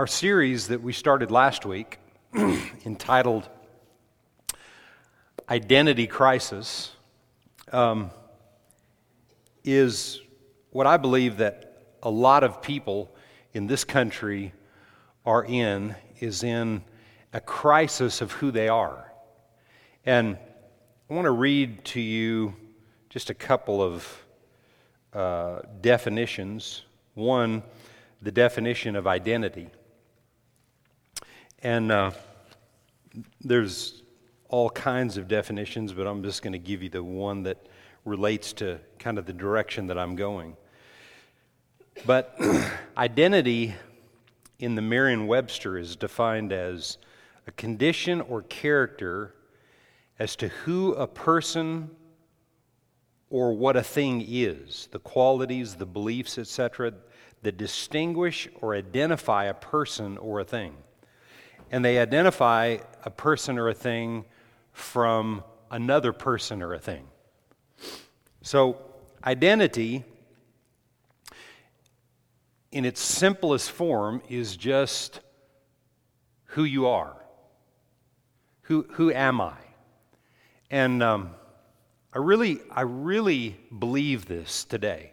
Our series that we started last week, entitled Identity Crisis, um, is what I believe that a lot of people in this country are in, is in a crisis of who they are. And I want to read to you just a couple of uh, definitions. One, the definition of identity. And uh, there's all kinds of definitions, but I'm just going to give you the one that relates to kind of the direction that I'm going. But identity in the Merriam Webster is defined as a condition or character as to who a person or what a thing is, the qualities, the beliefs, etc., that distinguish or identify a person or a thing and they identify a person or a thing from another person or a thing. So, identity, in its simplest form, is just who you are. Who, who am I? And um, I, really, I really believe this today.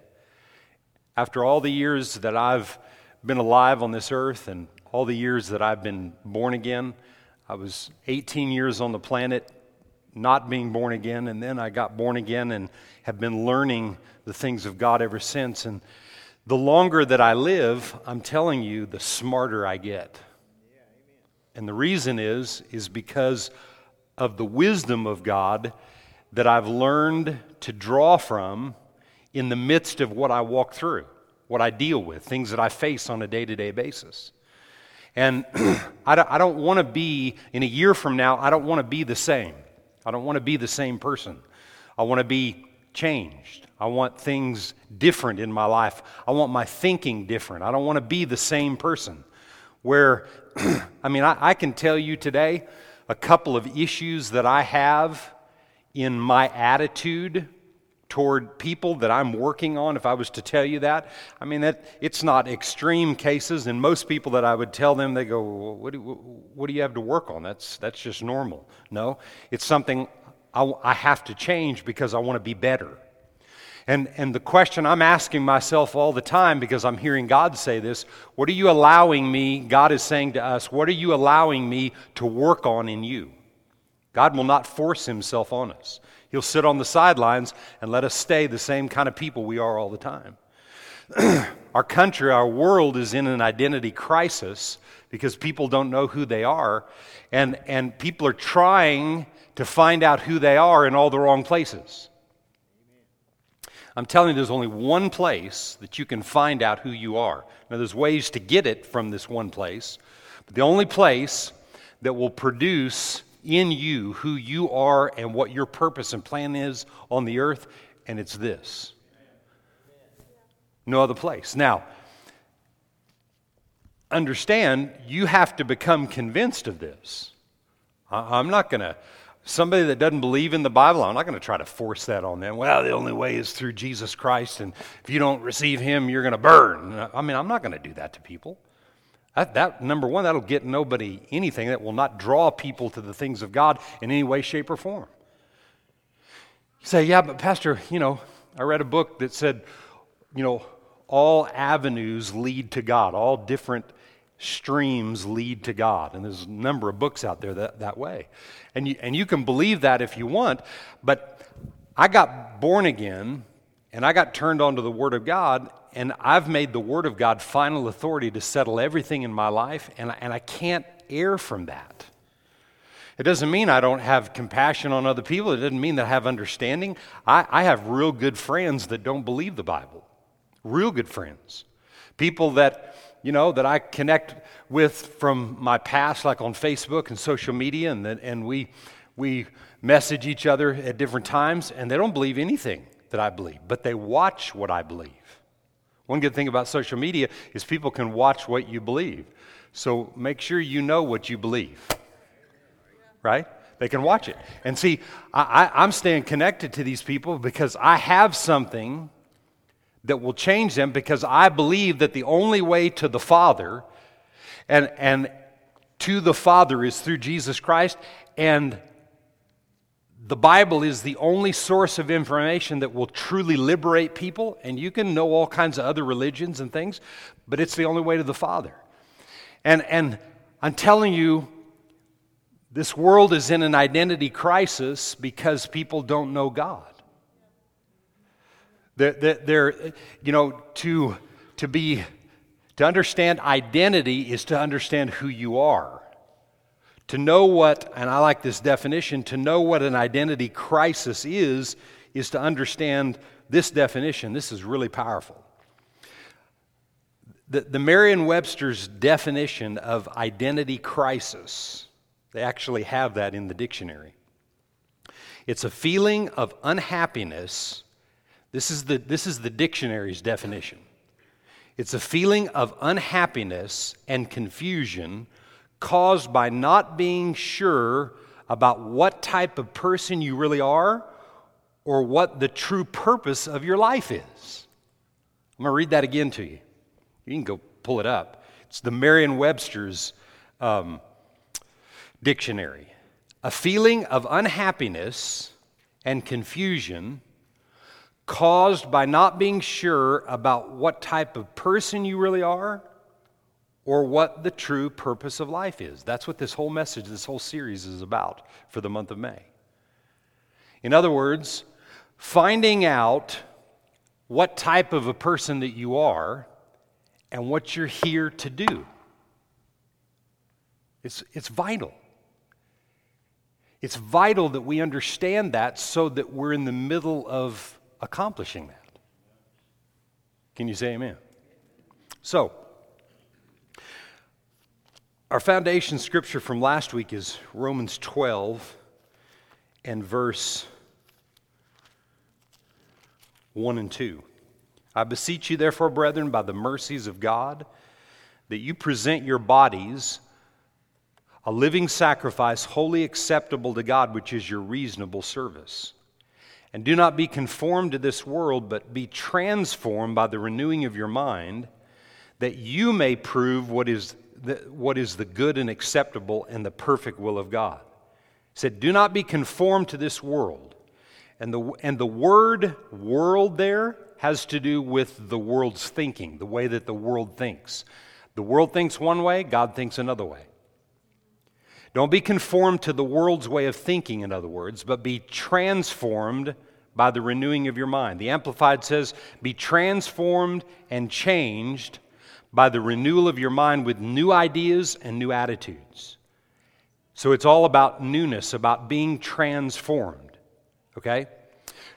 After all the years that I've been alive on this earth and all the years that I've been born again. I was 18 years on the planet not being born again, and then I got born again and have been learning the things of God ever since. And the longer that I live, I'm telling you, the smarter I get. And the reason is, is because of the wisdom of God that I've learned to draw from in the midst of what I walk through, what I deal with, things that I face on a day to day basis. And I don't, I don't want to be, in a year from now, I don't want to be the same. I don't want to be the same person. I want to be changed. I want things different in my life. I want my thinking different. I don't want to be the same person. Where, I mean, I, I can tell you today a couple of issues that I have in my attitude toward people that I'm working on, if I was to tell you that, I mean, that it's not extreme cases. And most people that I would tell them, they go, well, what, do, what do you have to work on? That's, that's just normal. No, it's something I, I have to change because I want to be better. And, and the question I'm asking myself all the time because I'm hearing God say this what are you allowing me? God is saying to us, what are you allowing me to work on in you? God will not force himself on us. He'll sit on the sidelines and let us stay the same kind of people we are all the time. our country, our world is in an identity crisis because people don't know who they are, and, and people are trying to find out who they are in all the wrong places. I'm telling you, there's only one place that you can find out who you are. Now, there's ways to get it from this one place, but the only place that will produce in you who you are and what your purpose and plan is on the earth, and it's this. No other place. Now, understand you have to become convinced of this. I'm not going to, somebody that doesn't believe in the Bible, I'm not going to try to force that on them. Well, the only way is through Jesus Christ, and if you don't receive Him, you're going to burn. I mean, I'm not going to do that to people. That, that, number one, that'll get nobody anything. That will not draw people to the things of God in any way, shape, or form. You say, yeah, but Pastor, you know, I read a book that said, you know, all avenues lead to God, all different streams lead to God. And there's a number of books out there that, that way. And you, and you can believe that if you want, but I got born again and I got turned on to the Word of God, and I've made the Word of God final authority to settle everything in my life, and I, and I can't err from that. It doesn't mean I don't have compassion on other people. It doesn't mean that I have understanding. I, I have real good friends that don't believe the Bible. Real good friends. People that, you know, that I connect with from my past, like on Facebook and social media, and, and we, we message each other at different times, and they don't believe anything that I believe, but they watch what I believe. One good thing about social media is people can watch what you believe. So make sure you know what you believe. Right? They can watch it. And see, I, am staying connected to these people because I have something that will change them because I believe that the only way to the Father And, and to the Father is through Jesus Christ. And the Bible is the only source of information that will truly liberate people. And you can know all kinds of other religions and things, but it's the only way to the Father. And, and I'm telling you, this world is in an identity crisis because people don't know God. They're, they're, you know, to, to be, to understand identity is to understand who you are. To know what, and I like this definition, to know what an identity crisis is, is to understand this definition. This is really powerful. The, the Merriam Webster's definition of identity crisis, they actually have that in the dictionary. It's a feeling of unhappiness. This is the, this is the dictionary's definition. It's a feeling of unhappiness and confusion caused by not being sure about what type of person you really are or what the true purpose of your life is. I'm going to read that again to you. You can go pull it up. It's the Merriam Webster's um, dictionary. A feeling of unhappiness and confusion caused by not being sure about what type of person you really are or what the true purpose of life is. That's what this whole message, this whole series is about for the month of May. In other words, finding out what type of a person that you are and what you're here to do. It's, it's vital. It's vital that we understand that so that we're in the middle of accomplishing that. Can you say amen? So, our foundation scripture from last week is Romans 12 and verse 1 and 2. I beseech you, therefore, brethren, by the mercies of God, that you present your bodies a living sacrifice, wholly acceptable to God, which is your reasonable service. And do not be conformed to this world, but be transformed by the renewing of your mind, that you may prove what is the, what is the good and acceptable and the perfect will of God. He said, Do not be conformed to this world. And the, and the word world there has to do with the world's thinking, the way that the world thinks. The world thinks one way, God thinks another way. Don't be conformed to the world's way of thinking, in other words, but be transformed by the renewing of your mind. The Amplified says, Be transformed and changed by the renewal of your mind with new ideas and new attitudes. So it's all about newness, about being transformed. Okay?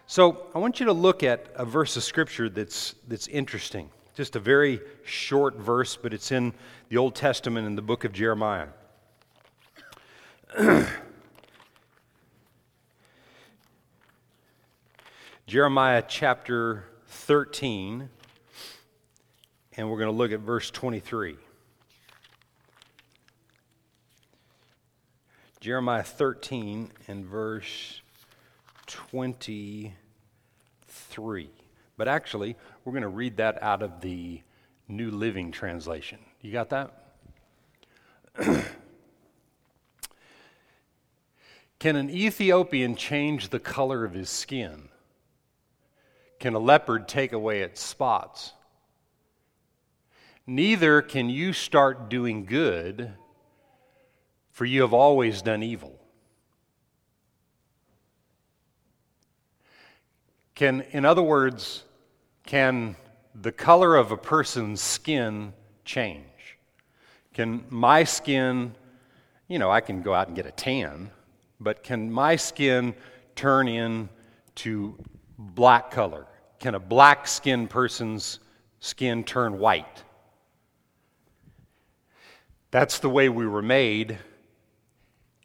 So I want you to look at a verse of scripture that's, that's interesting. Just a very short verse, but it's in the Old Testament in the book of Jeremiah. Jeremiah chapter 13 and we're going to look at verse 23. Jeremiah 13 and verse 23. But actually, we're going to read that out of the New Living Translation. You got that? Can an Ethiopian change the color of his skin? Can a leopard take away its spots? Neither can you start doing good, for you have always done evil. Can, in other words, can the color of a person's skin change? Can my skin, you know, I can go out and get a tan, but can my skin turn into black color? Can a black skinned person's skin turn white? That's the way we were made,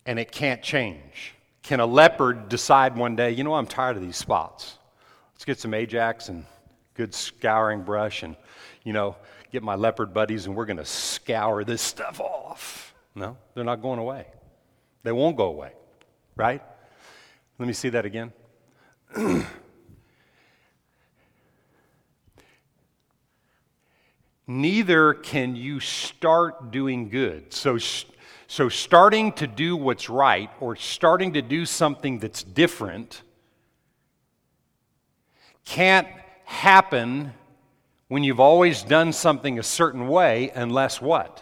and it can't change. Can a leopard decide one day, you know, I'm tired of these spots? Let's get some Ajax and good scouring brush and, you know, get my leopard buddies and we're going to scour this stuff off. No, they're not going away. They won't go away, right? Let me see that again. neither can you start doing good. So, so starting to do what's right or starting to do something that's different can't happen when you've always done something a certain way unless what?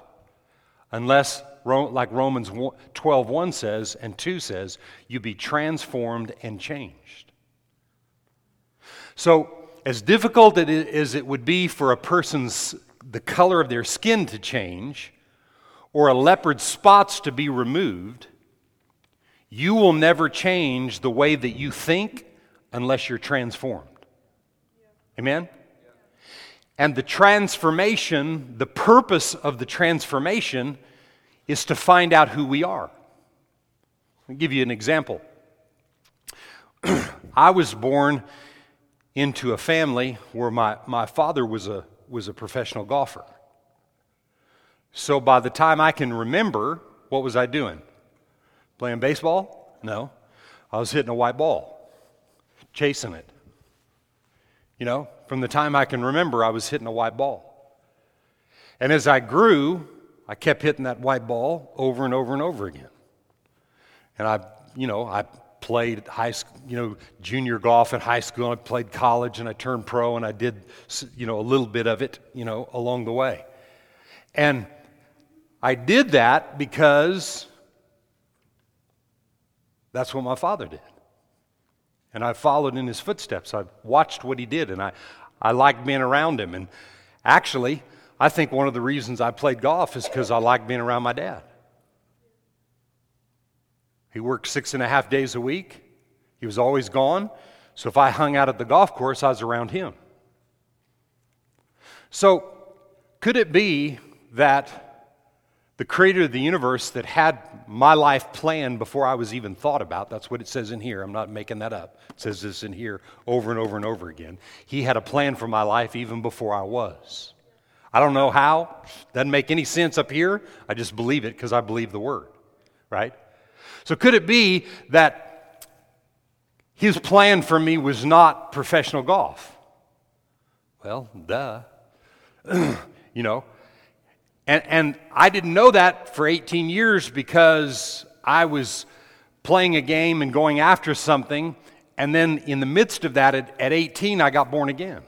Unless like Romans 12 1 says and 2 says, you be transformed and changed. So, as difficult as it would be for a person's the color of their skin to change or a leopard's spots to be removed, you will never change the way that you think unless you're transformed. Amen? And the transformation, the purpose of the transformation is to find out who we are. I'll give you an example. I was born into a family where my, my father was a, was a professional golfer. So by the time I can remember, what was I doing? Playing baseball? No. I was hitting a white ball, chasing it. You know, from the time I can remember, I was hitting a white ball. And as I grew, I kept hitting that white ball over and over and over again. And I, you know, I played high school, you know, junior golf in high school. I played college and I turned pro and I did, you know, a little bit of it, you know, along the way. And I did that because that's what my father did. And I followed in his footsteps. I watched what he did and I, I liked being around him. And actually, I think one of the reasons I played golf is because I liked being around my dad. He worked six and a half days a week, he was always gone. So if I hung out at the golf course, I was around him. So, could it be that the creator of the universe that had my life planned before I was even thought about, that's what it says in here. I'm not making that up. It says this in here over and over and over again. He had a plan for my life even before I was. I don't know how. Doesn't make any sense up here. I just believe it because I believe the word, right? So could it be that his plan for me was not professional golf? Well, duh. you know, and, and I didn't know that for 18 years because I was playing a game and going after something. And then in the midst of that, at, at 18, I got born again.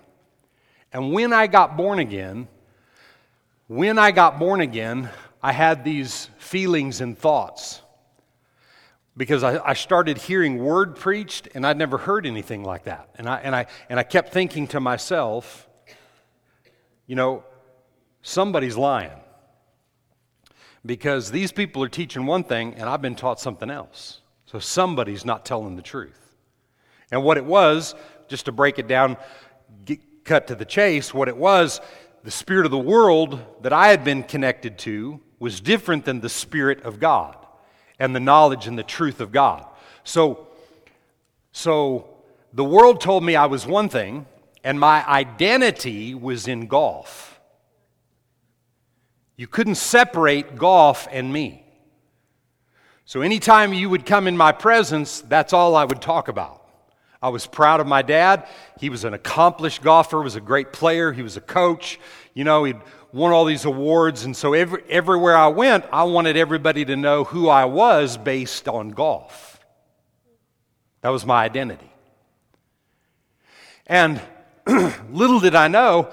And when I got born again, when I got born again, I had these feelings and thoughts because I, I, started hearing word preached and I'd never heard anything like that. And I, and, I, and I kept thinking to myself, you know, somebody's lying because these people are teaching one thing and I've been taught something else. So somebody's not telling the truth. And what it was, just to break it down, get, cut to the chase, what it was the spirit of the world that I had been connected to was different than the spirit of God and the knowledge and the truth of God. So, so the world told me I was one thing, and my identity was in golf. You couldn't separate golf and me. So anytime you would come in my presence, that's all I would talk about. I was proud of my dad. He was an accomplished golfer, was a great player, he was a coach. You know, he'd won all these awards, and so every, everywhere I went, I wanted everybody to know who I was based on golf. That was my identity. And little did I know,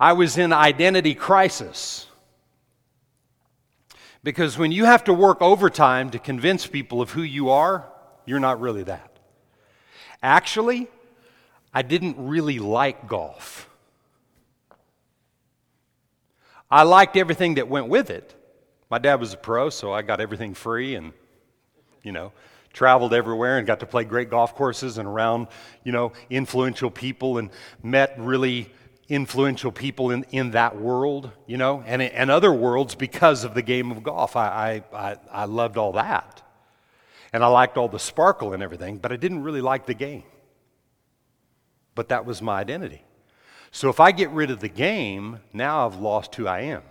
I was in identity crisis. Because when you have to work overtime to convince people of who you are, you're not really that. Actually, I didn't really like golf. I liked everything that went with it. My dad was a pro, so I got everything free and, you know, traveled everywhere and got to play great golf courses and around, you know, influential people and met really influential people in, in that world, you know, and, and other worlds because of the game of golf. I, I, I, I loved all that. And I liked all the sparkle and everything, but I didn't really like the game. But that was my identity. So if I get rid of the game, now I've lost who I am.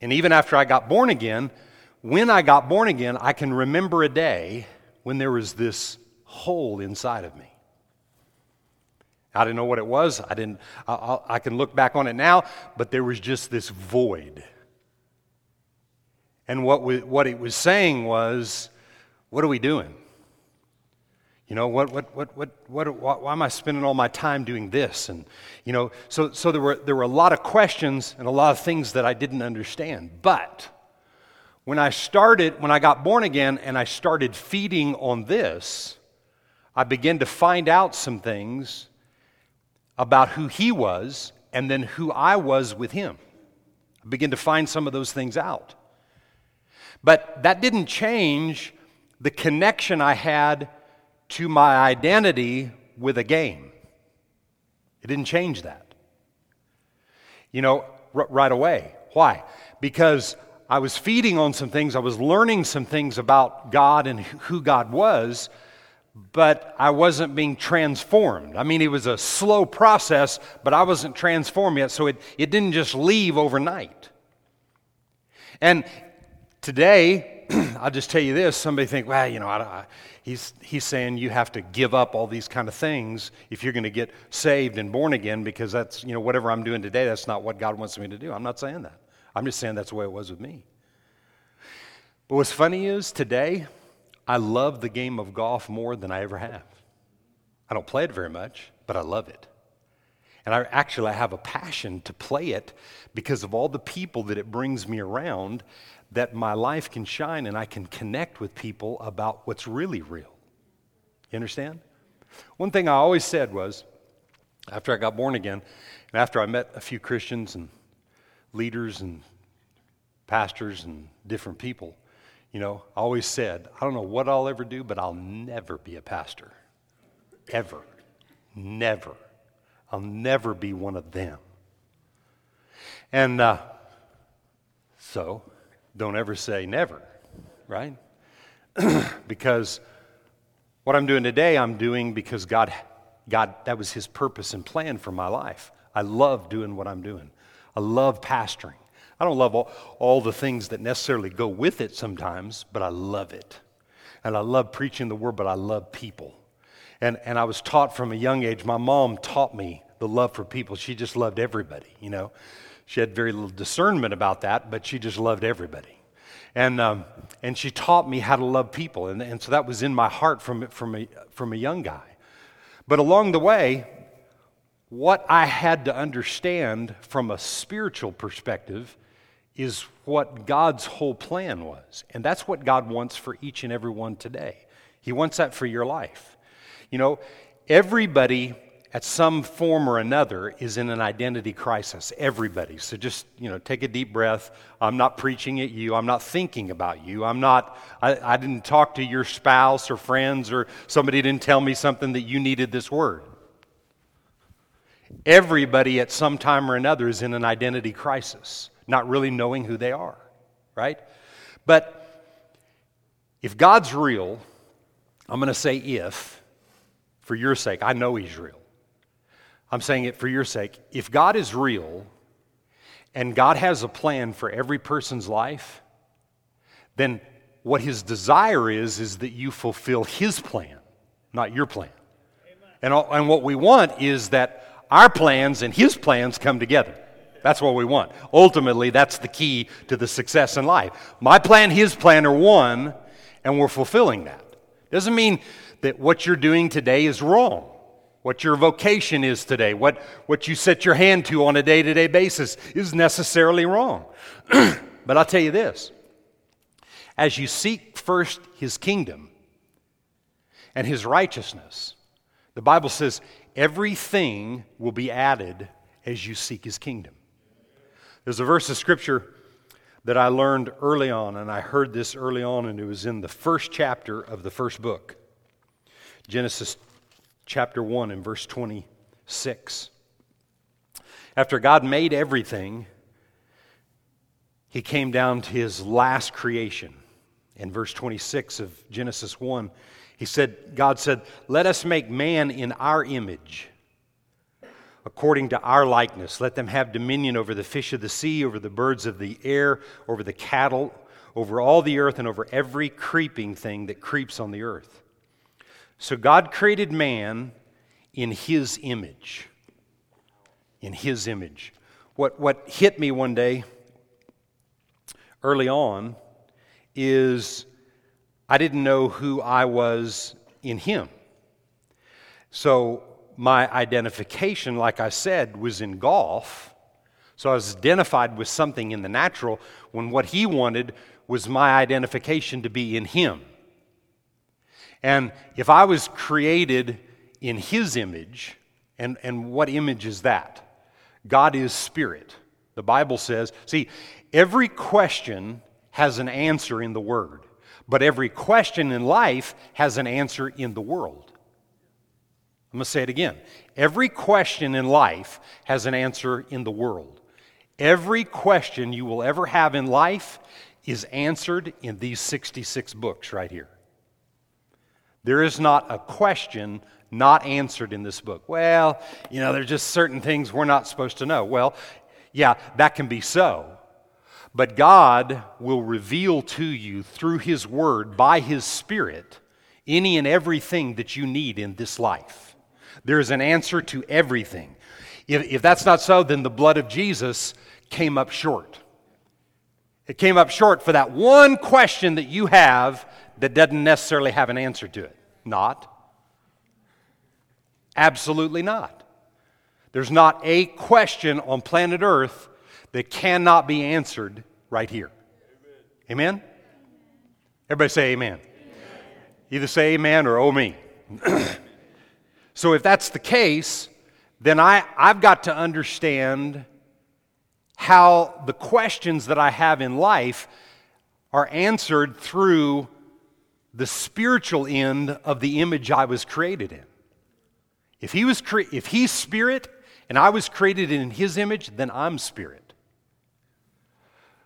And even after I got born again, when I got born again, I can remember a day when there was this hole inside of me. I didn't know what it was. I didn't. I, I, can look back on it now, but there was just this void. And what we, what it was saying was, what are we doing? You know, what, what, what, what, what, why am I spending all my time doing this? And, you know, so, so there, were, there were a lot of questions and a lot of things that I didn't understand. But when I started, when I got born again and I started feeding on this, I began to find out some things about who he was and then who I was with him. I began to find some of those things out. But that didn't change the connection I had to my identity with a game. It didn't change that. You know, r- right away. Why? Because I was feeding on some things, I was learning some things about God and who God was, but I wasn't being transformed. I mean, it was a slow process, but I wasn't transformed yet, so it, it didn't just leave overnight. And today, I'll just tell you this somebody think, well, you know, I, I, he's, he's saying you have to give up all these kind of things if you're going to get saved and born again because that's, you know, whatever I'm doing today, that's not what God wants me to do. I'm not saying that. I'm just saying that's the way it was with me. But what's funny is today, I love the game of golf more than I ever have. I don't play it very much, but I love it. And I actually I have a passion to play it because of all the people that it brings me around that my life can shine and I can connect with people about what's really real. You understand? One thing I always said was, after I got born again, and after I met a few Christians and leaders and pastors and different people, you know, I always said, I don't know what I'll ever do, but I'll never be a pastor. Ever. Never. I'll never be one of them. And uh, so, don't ever say never, right? because what I'm doing today, I'm doing because God, God, that was His purpose and plan for my life. I love doing what I'm doing. I love pastoring. I don't love all, all the things that necessarily go with it sometimes, but I love it. And I love preaching the word, but I love people. And, and I was taught from a young age, my mom taught me the love for people. She just loved everybody, you know. She had very little discernment about that, but she just loved everybody. And, um, and she taught me how to love people. And, and so that was in my heart from, from, a, from a young guy. But along the way, what I had to understand from a spiritual perspective is what God's whole plan was. And that's what God wants for each and every one today. He wants that for your life. You know, everybody at some form or another is in an identity crisis. Everybody. So just, you know, take a deep breath. I'm not preaching at you. I'm not thinking about you. I'm not, I, I didn't talk to your spouse or friends or somebody didn't tell me something that you needed this word. Everybody at some time or another is in an identity crisis, not really knowing who they are, right? But if God's real, I'm going to say if, for your sake, I know He's real. I'm saying it for your sake. If God is real and God has a plan for every person's life, then what his desire is, is that you fulfill his plan, not your plan. And, and what we want is that our plans and his plans come together. That's what we want. Ultimately, that's the key to the success in life. My plan, his plan are one, and we're fulfilling that. Doesn't mean that what you're doing today is wrong what your vocation is today, what, what you set your hand to on a day to day basis is necessarily wrong. but I'll tell you this as you seek first his kingdom and his righteousness, the Bible says everything will be added as you seek his kingdom. There's a verse of scripture that I learned early on, and I heard this early on, and it was in the first chapter of the first book Genesis chapter 1 and verse 26. After God made everything, he came down to his last creation. In verse 26 of Genesis 1, he said, God said, Let us make man in our image, according to our likeness. Let them have dominion over the fish of the sea, over the birds of the air, over the cattle, over all the earth, and over every creeping thing that creeps on the earth. So God created man in His image. In His image. What, what hit me one day early on is I didn't know who I was in Him. So my identification, like I said, was in golf. So I was identified with something in the natural when what He wanted was my identification to be in Him. And if I was created in His image, and, and what image is that? God is spirit. The Bible says, see, every question has an answer in the Word, but every question in life has an answer in the world. I'm going to say it again. Every question in life has an answer in the world. Every question you will ever have in life is answered in these 66 books right here. There is not a question not answered in this book. Well, you know, there's just certain things we're not supposed to know. Well, yeah, that can be so. But God will reveal to you through His Word, by His Spirit, any and everything that you need in this life. There is an answer to everything. If, if that's not so, then the blood of Jesus came up short. It came up short for that one question that you have that doesn't necessarily have an answer to it. Not. Absolutely not. There's not a question on planet Earth that cannot be answered right here. Amen? Everybody say amen. amen. Either say amen or oh me. so if that's the case, then I, I've got to understand how the questions that I have in life are answered through the spiritual end of the image I was created in. If, he was cre- if he's spirit and I was created in his image, then I'm spirit.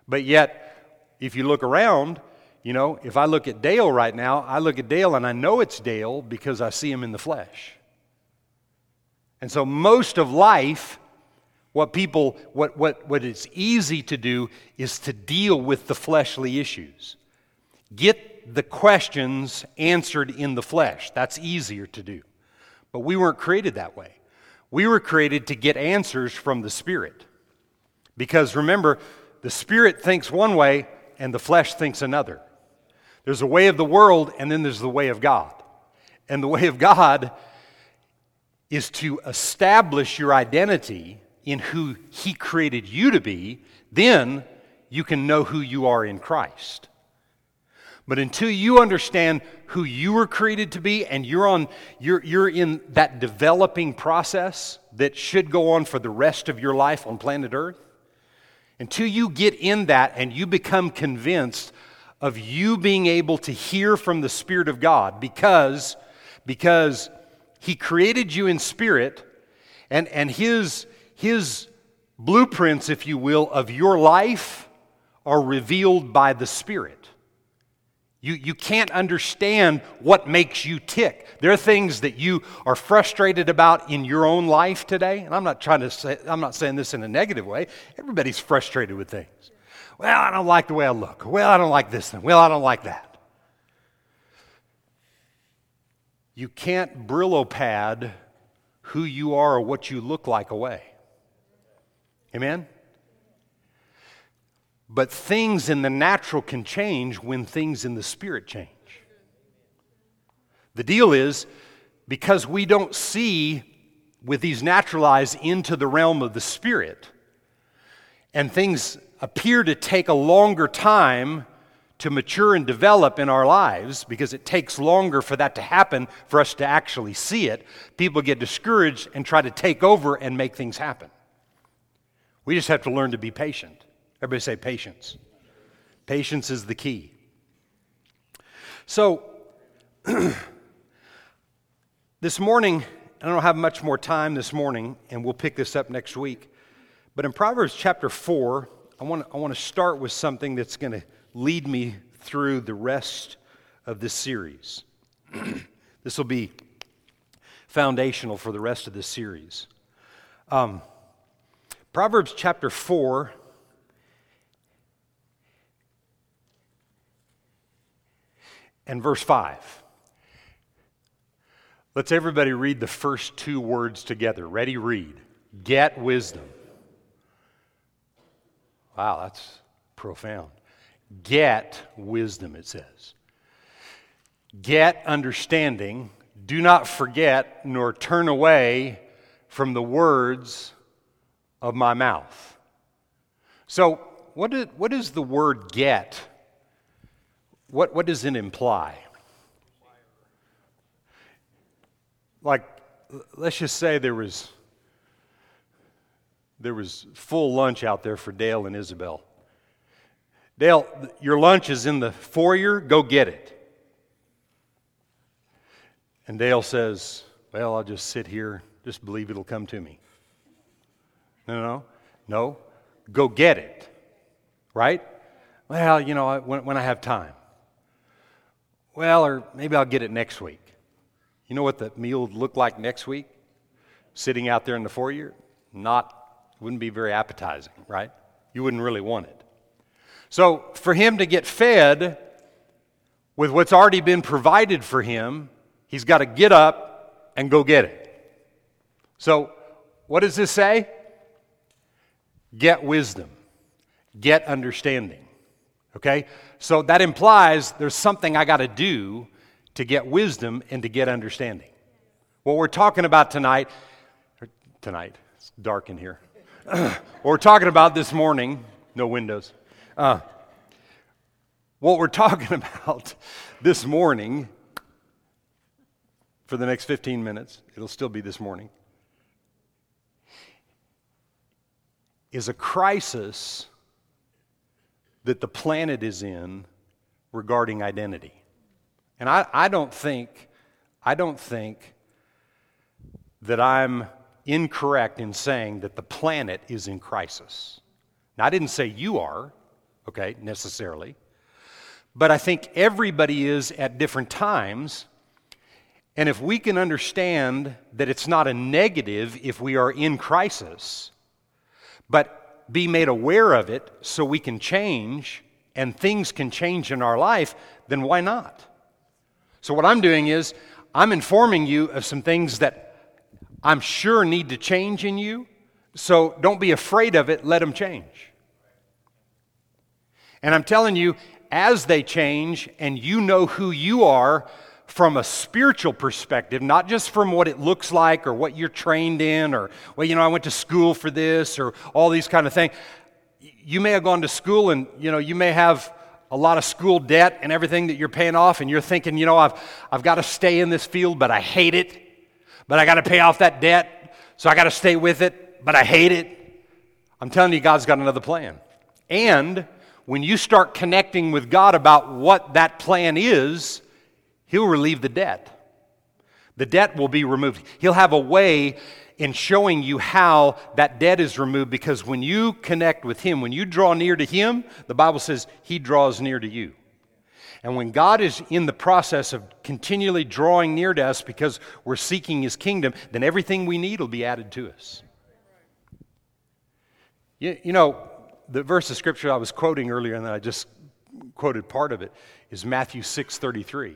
But yet, if you look around, you know, if I look at Dale right now, I look at Dale and I know it's Dale because I see him in the flesh. And so most of life what people, what, what, what it's easy to do is to deal with the fleshly issues. The questions answered in the flesh. That's easier to do. But we weren't created that way. We were created to get answers from the Spirit. Because remember, the Spirit thinks one way and the flesh thinks another. There's a way of the world and then there's the way of God. And the way of God is to establish your identity in who He created you to be, then you can know who you are in Christ. But until you understand who you were created to be and you're, on, you're, you're in that developing process that should go on for the rest of your life on planet Earth, until you get in that and you become convinced of you being able to hear from the Spirit of God because, because He created you in spirit and, and His his blueprints, if you will, of your life are revealed by the Spirit. You, you can't understand what makes you tick. There are things that you are frustrated about in your own life today. And I'm not trying to say, I'm not saying this in a negative way. Everybody's frustrated with things. Well, I don't like the way I look. Well, I don't like this thing. Well, I don't like that. You can't Brillo pad who you are or what you look like away. Amen? But things in the natural can change when things in the spirit change. The deal is because we don't see with these natural eyes into the realm of the spirit, and things appear to take a longer time to mature and develop in our lives because it takes longer for that to happen for us to actually see it, people get discouraged and try to take over and make things happen. We just have to learn to be patient. Everybody say patience. Patience is the key. So, this morning, I don't have much more time this morning, and we'll pick this up next week. But in Proverbs chapter 4, I want, I want to start with something that's going to lead me through the rest of this series. this will be foundational for the rest of this series. Um, Proverbs chapter 4. And verse 5. Let's everybody read the first two words together. Ready, read. Get wisdom. Wow, that's profound. Get wisdom, it says. Get understanding. Do not forget nor turn away from the words of my mouth. So, what is, what is the word get? What, what does it imply? Like, let's just say there was, there was full lunch out there for Dale and Isabel. Dale, your lunch is in the foyer, go get it. And Dale says, Well, I'll just sit here, just believe it'll come to me. No, no, no. Go get it. Right? Well, you know, when, when I have time. Well, or maybe I'll get it next week. You know what the meal would look like next week? Sitting out there in the foyer? Not, wouldn't be very appetizing, right? You wouldn't really want it. So, for him to get fed with what's already been provided for him, he's got to get up and go get it. So, what does this say? Get wisdom, get understanding. Okay? So that implies there's something I got to do to get wisdom and to get understanding. What we're talking about tonight, tonight, it's dark in here. what we're talking about this morning, no windows. Uh, what we're talking about this morning, for the next 15 minutes, it'll still be this morning, is a crisis that the planet is in regarding identity. And I, I don't think, I don't think that I'm incorrect in saying that the planet is in crisis. Now, I didn't say you are, okay, necessarily, but I think everybody is at different times. And if we can understand that it's not a negative if we are in crisis, but be made aware of it so we can change and things can change in our life, then why not? So, what I'm doing is I'm informing you of some things that I'm sure need to change in you. So, don't be afraid of it, let them change. And I'm telling you, as they change and you know who you are, from a spiritual perspective, not just from what it looks like or what you're trained in or, well, you know, I went to school for this or all these kind of things. You may have gone to school and, you know, you may have a lot of school debt and everything that you're paying off, and you're thinking, you know, I've, I've got to stay in this field, but I hate it. But I got to pay off that debt, so I got to stay with it, but I hate it. I'm telling you, God's got another plan. And when you start connecting with God about what that plan is, He'll relieve the debt. The debt will be removed. He'll have a way in showing you how that debt is removed because when you connect with Him, when you draw near to Him, the Bible says He draws near to you. And when God is in the process of continually drawing near to us because we're seeking His kingdom, then everything we need will be added to us. You, you know, the verse of scripture I was quoting earlier and I just quoted part of it is Matthew 6 33.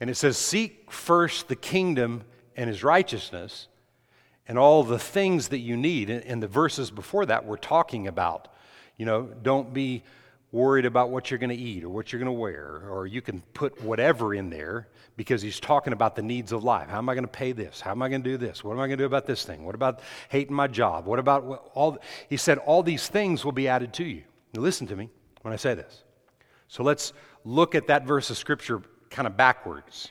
And it says, Seek first the kingdom and his righteousness, and all the things that you need. And the verses before that we're talking about, you know, don't be worried about what you're going to eat or what you're going to wear, or you can put whatever in there because he's talking about the needs of life. How am I going to pay this? How am I going to do this? What am I going to do about this thing? What about hating my job? What about all? He said, all these things will be added to you. Now, listen to me when I say this. So let's look at that verse of scripture kind of backwards.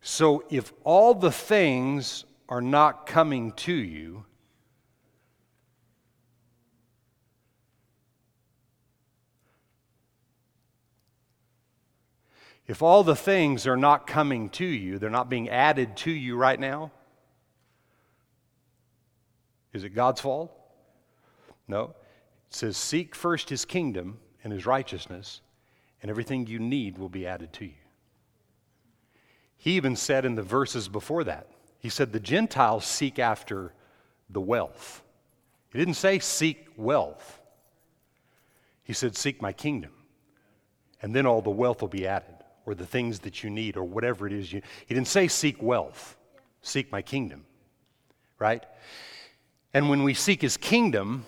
So if all the things are not coming to you, if all the things are not coming to you, they're not being added to you right now, is it God's fault? No. It says, Seek first his kingdom and his righteousness, and everything you need will be added to you. He even said in the verses before that, he said, the Gentiles seek after the wealth. He didn't say seek wealth. He said, seek my kingdom. And then all the wealth will be added, or the things that you need, or whatever it is you. He didn't say seek wealth. seek my kingdom, right? And when we seek his kingdom,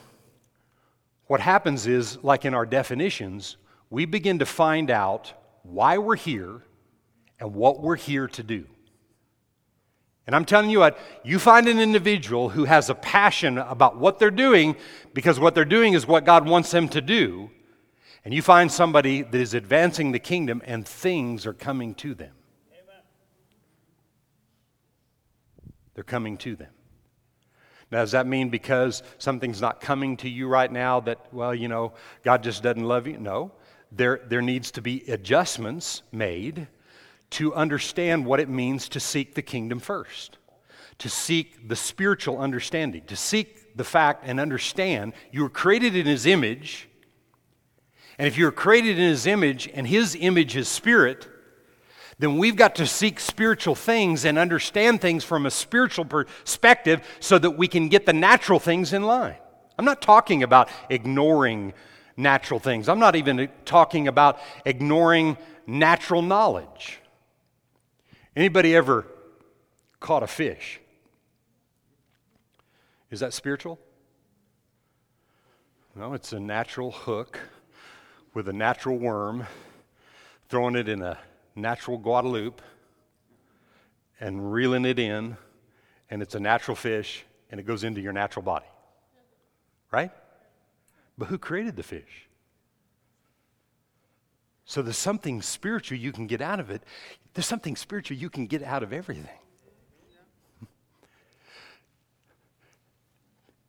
what happens is, like in our definitions, we begin to find out why we're here and what we're here to do. And I'm telling you what, you find an individual who has a passion about what they're doing because what they're doing is what God wants them to do. And you find somebody that is advancing the kingdom and things are coming to them. Amen. They're coming to them. Now, does that mean because something's not coming to you right now that, well, you know, God just doesn't love you? No. There, there needs to be adjustments made to understand what it means to seek the kingdom first, to seek the spiritual understanding, to seek the fact and understand you were created in His image. And if you're created in His image and His image is spirit, then we've got to seek spiritual things and understand things from a spiritual perspective so that we can get the natural things in line. I'm not talking about ignoring natural things, I'm not even talking about ignoring natural knowledge. Anybody ever caught a fish? Is that spiritual? No, it's a natural hook with a natural worm, throwing it in a natural Guadalupe and reeling it in, and it's a natural fish, and it goes into your natural body. Right? But who created the fish? So there's something spiritual you can get out of it. There's something spiritual you can get out of everything.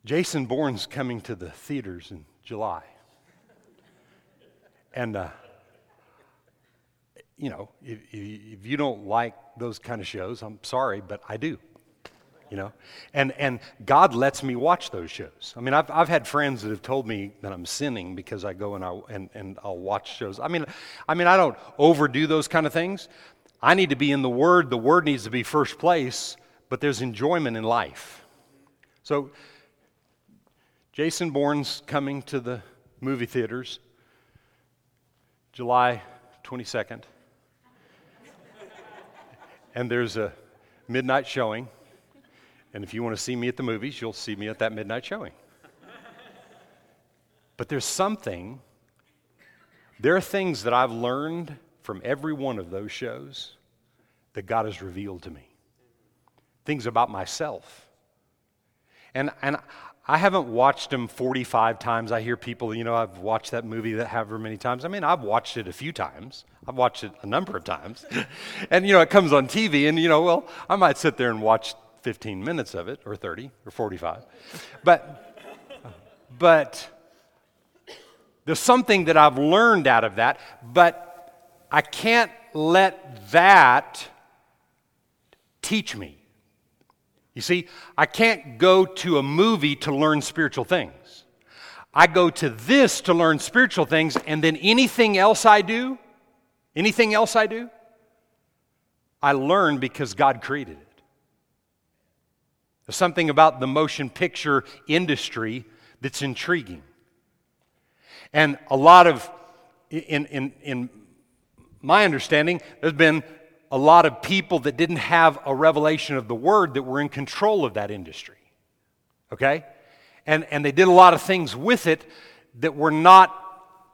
Jason Bourne's coming to the theaters in July. And, uh, you know, if, if you don't like those kind of shows, I'm sorry, but I do you know? And and god lets me watch those shows. I mean i've, I've had friends that have told me that i'm sinning because i go and, I, and, and i'll watch shows. I mean i mean i don't overdo those kind of things. I need to be in the word. The word needs to be first place but there's enjoyment in life. So jason bourne's coming to the movie theaters july 22nd and there's a midnight showing and if you want to see me at the movies, you'll see me at that midnight showing. but there's something, there are things that I've learned from every one of those shows that God has revealed to me. Things about myself. And, and I haven't watched them 45 times. I hear people, you know, I've watched that movie that however many times. I mean, I've watched it a few times. I've watched it a number of times. and, you know, it comes on TV, and, you know, well, I might sit there and watch 15 minutes of it, or 30, or 45. But, but there's something that I've learned out of that, but I can't let that teach me. You see, I can't go to a movie to learn spiritual things. I go to this to learn spiritual things, and then anything else I do, anything else I do, I learn because God created it. There's something about the motion picture industry that's intriguing. And a lot of, in, in, in my understanding, there's been a lot of people that didn't have a revelation of the word that were in control of that industry. Okay? And, and they did a lot of things with it that were not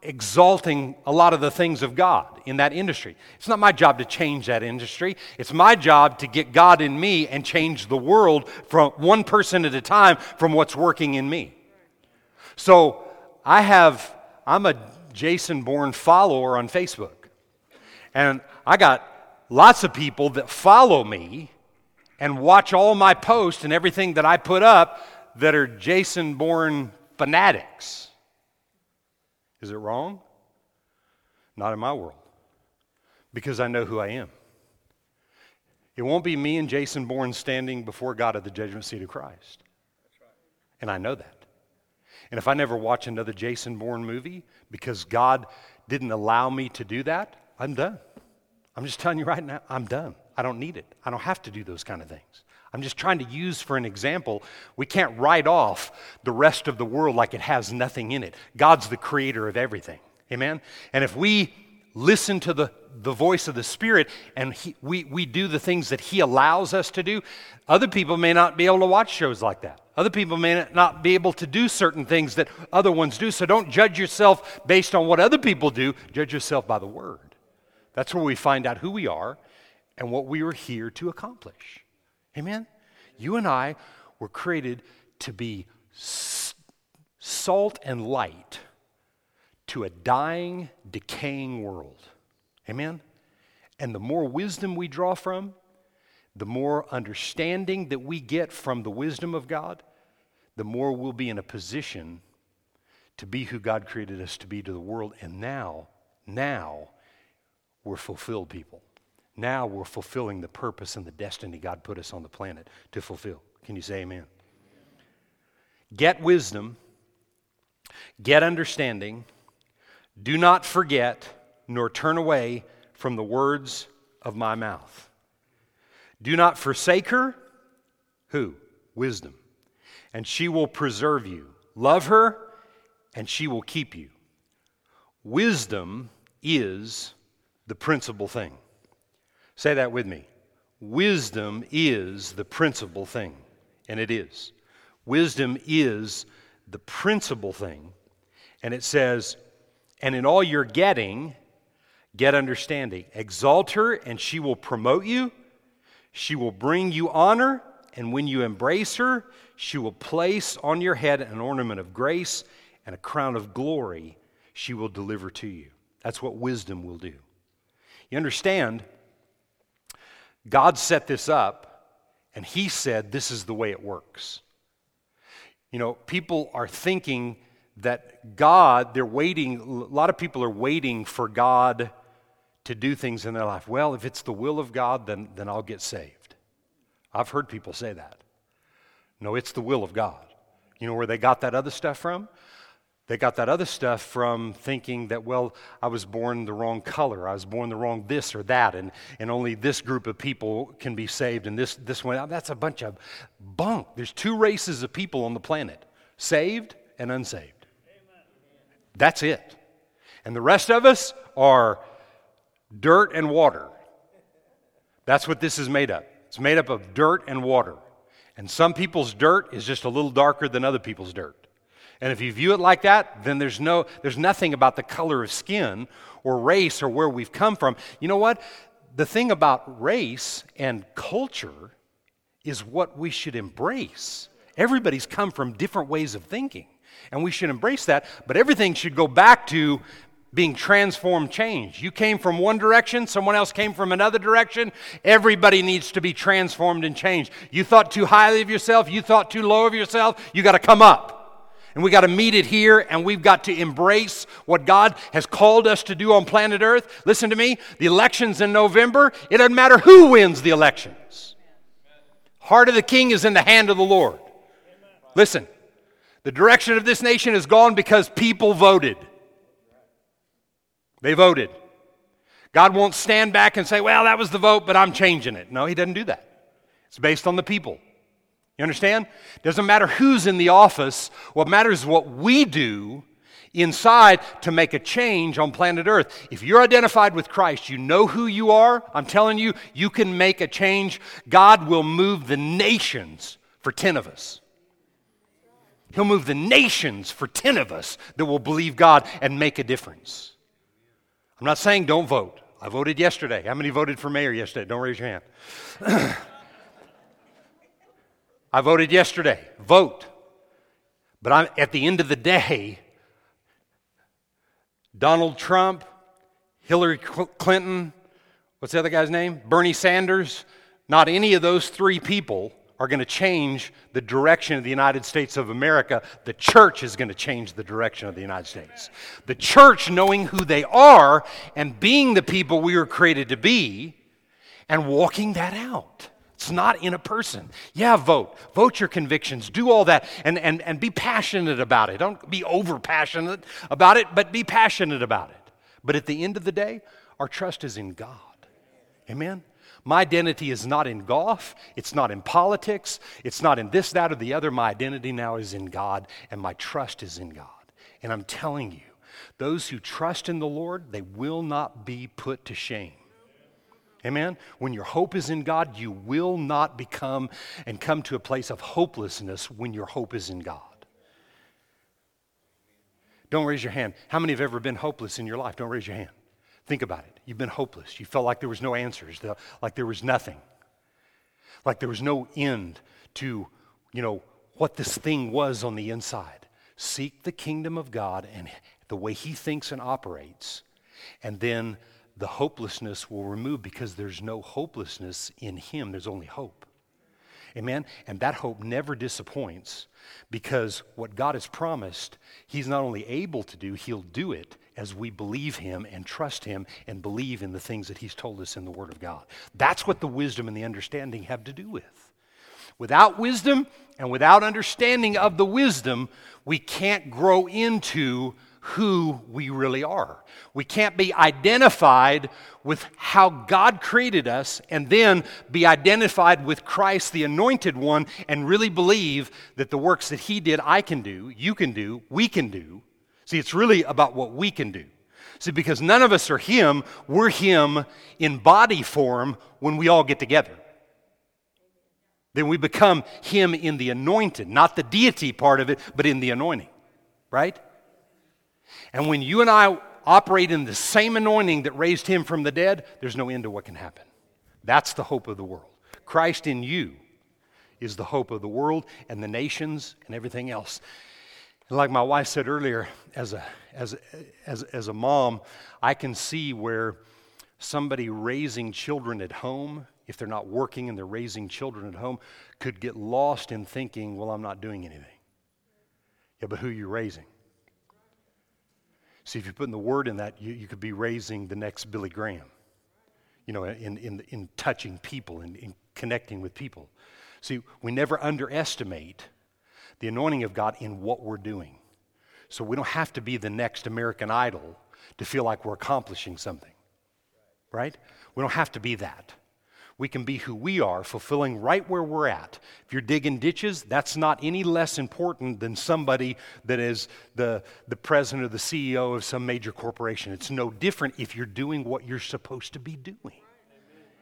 exalting a lot of the things of God in that industry. It's not my job to change that industry. It's my job to get God in me and change the world from one person at a time from what's working in me. So I have, I'm a Jason Bourne follower on Facebook. And I got lots of people that follow me and watch all my posts and everything that I put up that are Jason Bourne fanatics. Is it wrong? Not in my world, because I know who I am. It won't be me and Jason Bourne standing before God at the judgment seat of Christ. And I know that. And if I never watch another Jason Bourne movie because God didn't allow me to do that, I'm done. I'm just telling you right now, I'm done. I don't need it. I don't have to do those kind of things. I'm just trying to use for an example. We can't write off the rest of the world like it has nothing in it. God's the creator of everything. Amen? And if we listen to the, the voice of the Spirit and he, we, we do the things that He allows us to do, other people may not be able to watch shows like that. Other people may not be able to do certain things that other ones do. So don't judge yourself based on what other people do, judge yourself by the Word. That's where we find out who we are and what we are here to accomplish. Amen? You and I were created to be salt and light to a dying, decaying world. Amen? And the more wisdom we draw from, the more understanding that we get from the wisdom of God, the more we'll be in a position to be who God created us to be to the world. And now, now, we're fulfilled people. Now we're fulfilling the purpose and the destiny God put us on the planet to fulfill. Can you say amen? Get wisdom, get understanding, do not forget nor turn away from the words of my mouth. Do not forsake her. Who? Wisdom. And she will preserve you. Love her, and she will keep you. Wisdom is the principal thing. Say that with me. Wisdom is the principal thing, and it is. Wisdom is the principal thing, and it says, and in all you're getting, get understanding. Exalt her, and she will promote you. She will bring you honor, and when you embrace her, she will place on your head an ornament of grace and a crown of glory she will deliver to you. That's what wisdom will do. You understand, God set this up, and He said this is the way it works. You know, people are thinking that God, they're waiting, a lot of people are waiting for God to do things in their life. Well, if it's the will of God, then, then I'll get saved. I've heard people say that. No, it's the will of God. You know where they got that other stuff from? They got that other stuff from thinking that, well, I was born the wrong color. I was born the wrong this or that, and, and only this group of people can be saved, and this, this one. That's a bunch of bunk. There's two races of people on the planet saved and unsaved. That's it. And the rest of us are dirt and water. That's what this is made of. It's made up of dirt and water. And some people's dirt is just a little darker than other people's dirt. And if you view it like that, then there's, no, there's nothing about the color of skin or race or where we've come from. You know what? The thing about race and culture is what we should embrace. Everybody's come from different ways of thinking and we should embrace that. But everything should go back to being transformed, changed. You came from one direction, someone else came from another direction. Everybody needs to be transformed and changed. You thought too highly of yourself, you thought too low of yourself, you got to come up. And we got to meet it here, and we've got to embrace what God has called us to do on planet Earth. Listen to me the elections in November, it doesn't matter who wins the elections. Heart of the king is in the hand of the Lord. Listen, the direction of this nation has gone because people voted. They voted. God won't stand back and say, well, that was the vote, but I'm changing it. No, He doesn't do that. It's based on the people. You understand? Doesn't matter who's in the office. What matters is what we do inside to make a change on planet Earth. If you're identified with Christ, you know who you are. I'm telling you, you can make a change. God will move the nations for 10 of us. He'll move the nations for 10 of us that will believe God and make a difference. I'm not saying don't vote. I voted yesterday. How many voted for mayor yesterday? Don't raise your hand. I voted yesterday. Vote. But I'm, at the end of the day, Donald Trump, Hillary Clinton, what's the other guy's name? Bernie Sanders, not any of those three people are going to change the direction of the United States of America. The church is going to change the direction of the United States. The church, knowing who they are and being the people we were created to be, and walking that out. It's not in a person. Yeah, vote. Vote your convictions. Do all that and, and, and be passionate about it. Don't be over passionate about it, but be passionate about it. But at the end of the day, our trust is in God. Amen? My identity is not in golf, it's not in politics, it's not in this, that, or the other. My identity now is in God, and my trust is in God. And I'm telling you, Those who trust in the Lord, they will not be put to shame. Amen? When your hope is in God, you will not become and come to a place of hopelessness when your hope is in God. Don't raise your hand. How many have ever been hopeless in your life? Don't raise your hand. Think about it. You've been hopeless. You felt like there was no answers, like there was nothing, like there was no end to, you know, what this thing was on the inside. Seek the kingdom of God and the way He thinks and operates, and then the hopelessness will remove because there's no hopelessness in Him, there's only hope. Amen? And that hope never disappoints because what God has promised, He's not only able to do, He'll do it as we believe Him and trust Him and believe in the things that He's told us in the Word of God. That's what the wisdom and the understanding have to do with. Without wisdom and without understanding of the wisdom, we can't grow into who we really are. We can't be identified with how God created us and then be identified with Christ, the anointed one, and really believe that the works that He did, I can do, you can do, we can do. See, it's really about what we can do. See, because none of us are Him, we're Him in body form when we all get together. Then we become Him in the anointed, not the deity part of it, but in the anointing, right? And when you and I operate in the same anointing that raised him from the dead, there's no end to what can happen. That's the hope of the world. Christ in you is the hope of the world and the nations and everything else. And like my wife said earlier, as a, as, as, as a mom, I can see where somebody raising children at home, if they're not working and they're raising children at home, could get lost in thinking, well, I'm not doing anything. Yeah, but who are you raising? See, if you're putting the word in that, you, you could be raising the next Billy Graham, you know, in, in, in touching people and in, in connecting with people. See, we never underestimate the anointing of God in what we're doing. So we don't have to be the next American Idol to feel like we're accomplishing something, right? We don't have to be that we can be who we are, fulfilling right where we're at. If you're digging ditches, that's not any less important than somebody that is the, the president or the CEO of some major corporation. It's no different if you're doing what you're supposed to be doing.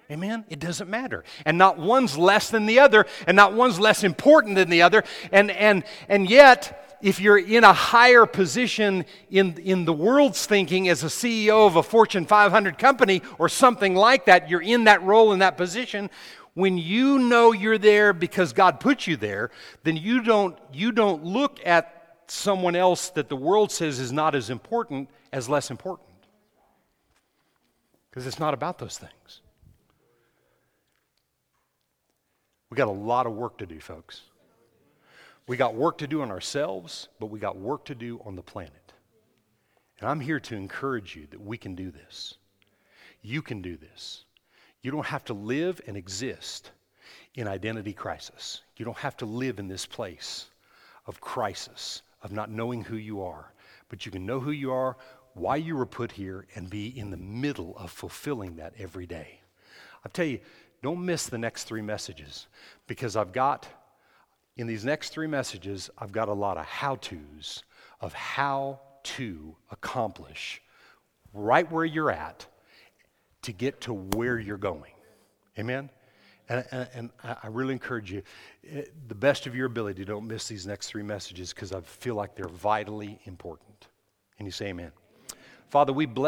Amen? It doesn't matter. And not one's less than the other, and not one's less important than the other. And, and, and yet, if you're in a higher position in, in the world's thinking as a CEO of a Fortune 500 company or something like that, you're in that role, in that position. When you know you're there because God put you there, then you don't, you don't look at someone else that the world says is not as important as less important. Because it's not about those things. We got a lot of work to do, folks. We got work to do on ourselves, but we got work to do on the planet. And I'm here to encourage you that we can do this. You can do this. You don't have to live and exist in identity crisis. You don't have to live in this place of crisis, of not knowing who you are. But you can know who you are, why you were put here, and be in the middle of fulfilling that every day. I'll tell you, don't miss the next three messages because I've got in these next three messages, I've got a lot of how to's of how to accomplish right where you're at to get to where you're going. Amen? And, and, and, I really encourage you, eh, the best of your ability, don't miss these next three messages because I feel like they're vitally important. And you say amen. Father, we bless.